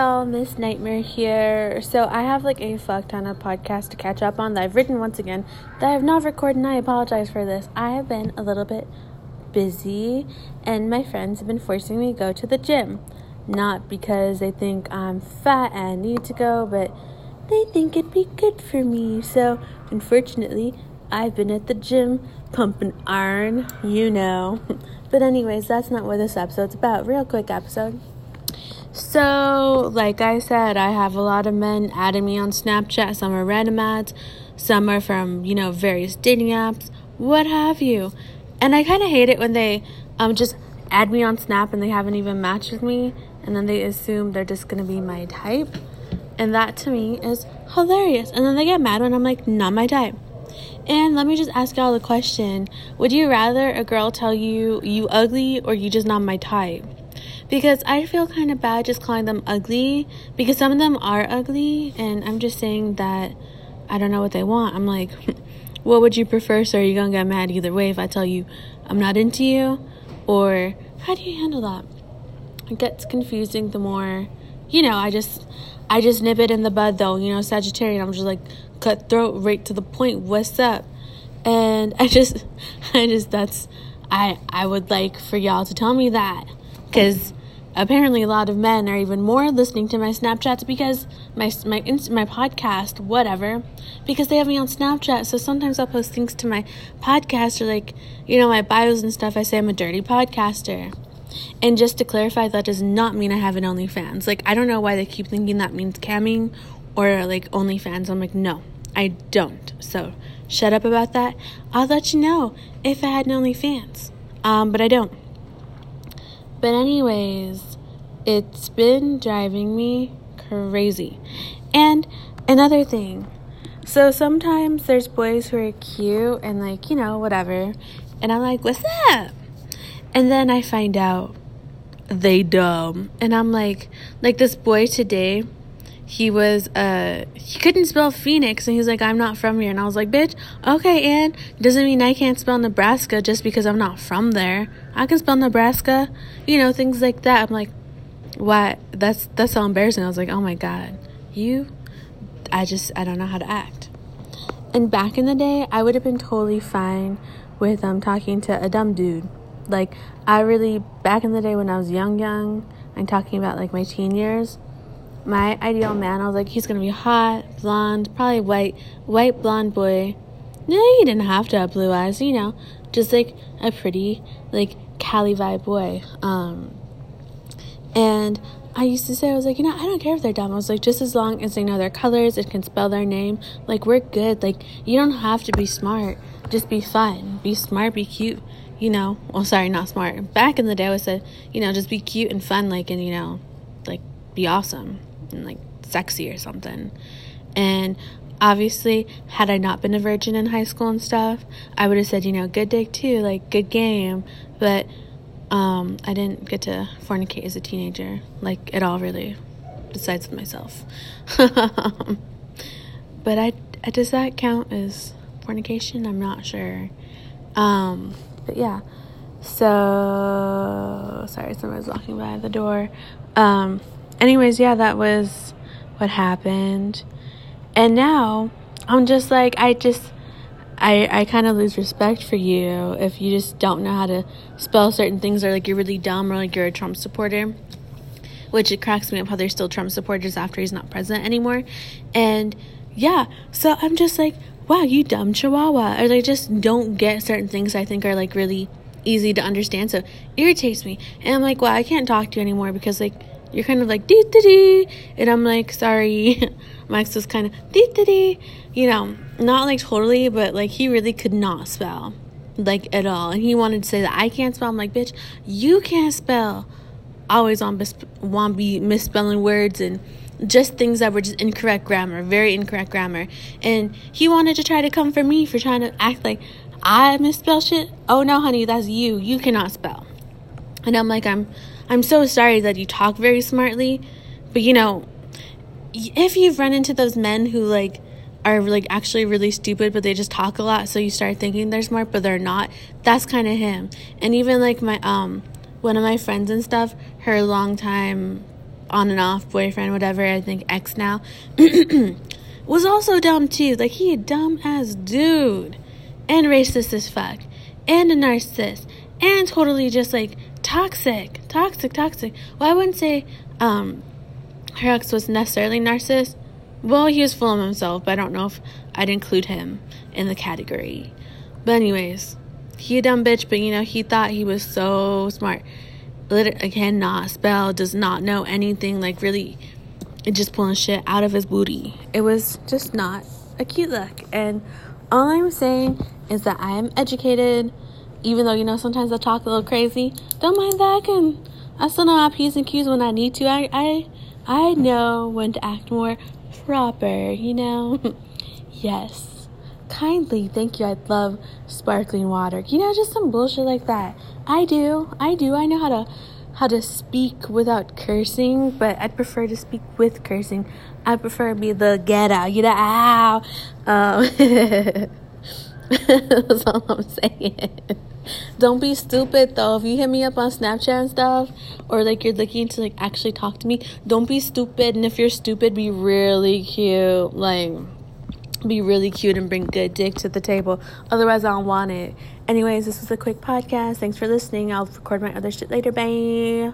y'all, Miss Nightmare here. So I have like a fuck ton of podcasts to catch up on that I've written once again that I have not recorded and I apologize for this. I have been a little bit busy and my friends have been forcing me to go to the gym. Not because they think I'm fat and need to go, but they think it'd be good for me. So unfortunately, I've been at the gym pumping iron, you know. but anyways, that's not what this episode's about. Real quick episode. So, like I said, I have a lot of men adding me on Snapchat. Some are random ads, some are from, you know, various dating apps, what have you. And I kind of hate it when they um just add me on Snap and they haven't even matched with me and then they assume they're just going to be my type. And that to me is hilarious. And then they get mad when I'm like, not my type. And let me just ask y'all the question Would you rather a girl tell you you ugly or you just not my type? Because I feel kind of bad just calling them ugly because some of them are ugly and I'm just saying that I don't know what they want. I'm like, what would you prefer, sir? You're gonna get mad either way if I tell you I'm not into you, or how do you handle that? It gets confusing the more, you know. I just, I just nip it in the bud though. You know, Sagittarian. I'm just like cutthroat, right to the point. What's up? And I just, I just that's, I I would like for y'all to tell me that because apparently a lot of men are even more listening to my Snapchats because my my my podcast, whatever, because they have me on Snapchat. So sometimes I'll post things to my podcast or like you know my bios and stuff. I say I'm a dirty podcaster. And just to clarify, that does not mean I have an OnlyFans. Like I don't know why they keep thinking that means camming or like OnlyFans. I'm like no, I don't. So shut up about that. I'll let you know if I had an OnlyFans. Um, but I don't. But, anyways, it's been driving me crazy. And another thing so sometimes there's boys who are cute and, like, you know, whatever. And I'm like, what's up? And then I find out they dumb. And I'm like, like this boy today he was uh he couldn't spell Phoenix and he's like I'm not from here. And I was like bitch okay and doesn't mean I can't spell Nebraska just because I'm not from there. I can spell Nebraska you know things like that. I'm like what that's that's so embarrassing. I was like oh my god. You I just I don't know how to act. And back in the day I would have been totally fine with um talking to a dumb dude. Like I really back in the day when I was young young I'm talking about like my teen years my ideal man. I was like, he's gonna be hot, blonde, probably white, white blonde boy. No, he didn't have to have blue eyes, you know, just like a pretty, like Cali vibe boy. Um, and I used to say, I was like, you know, I don't care if they're dumb. I was like, just as long as they know their colors and can spell their name, like, we're good. Like, you don't have to be smart. Just be fun. Be smart, be cute, you know. Well, sorry, not smart. Back in the day, I said, you know, just be cute and fun, like, and, you know, like, be awesome and like sexy or something. And obviously, had I not been a virgin in high school and stuff, I would have said, you know, good dick too, like good game. But um, I didn't get to fornicate as a teenager, like at all, really, besides with myself. but I, does that count as fornication? I'm not sure. Um, but yeah. So sorry, someone's walking by the door. Um, anyways, yeah, that was what happened. And now I'm just like, I just, I, I kind of lose respect for you if you just don't know how to spell certain things or like you're really dumb or like you're a Trump supporter. Which it cracks me up how they're still Trump supporters after he's not president anymore. And yeah, so I'm just like, wow, you dumb chihuahua. Or like just don't get certain things I think are like really easy to understand. So irritates me. And I'm like, well, I can't talk to you anymore because like you're kind of like dee dee dee, and I'm like sorry. Max was kind of dee dee dee, you know, not like totally, but like he really could not spell like at all, and he wanted to say that I can't spell. I'm like, bitch, you can't spell. Always on bis- be misspelling words and just things that were just incorrect grammar, very incorrect grammar. And he wanted to try to come for me for trying to act like I misspell shit. Oh no, honey, that's you. You cannot spell. And I'm like, I'm I'm so sorry that you talk very smartly, but you know, if you've run into those men who like are like actually really stupid, but they just talk a lot, so you start thinking they're smart, but they're not. That's kind of him. And even like my um one of my friends and stuff, her long time on and off boyfriend, whatever, I think ex now, was also dumb too. Like he a dumb ass dude. And racist as fuck. And a narcissist. And totally just like toxic. Toxic, toxic. Well I wouldn't say um her ex was necessarily narcissist. Well, he was full of himself, but I don't know if I'd include him in the category. But anyways, he a dumb bitch, but you know, he thought he was so smart. Lit- again, not spell, does not know anything, like really just pulling shit out of his booty. It was just not a cute look. And all I'm saying is that I am educated, even though, you know, sometimes I talk a little crazy. Don't mind that. I can, I still know my P's and Q's when I need to. I, I, I know when to act more proper, you know? yes kindly thank you i love sparkling water you know just some bullshit like that i do i do i know how to how to speak without cursing but i'd prefer to speak with cursing i prefer to be the get out you know ow um, that's all i'm saying don't be stupid though if you hit me up on snapchat and stuff or like you're looking to like actually talk to me don't be stupid and if you're stupid be really cute like be really cute and bring good dick to the table. Otherwise, I don't want it. Anyways, this was a quick podcast. Thanks for listening. I'll record my other shit later. Bye.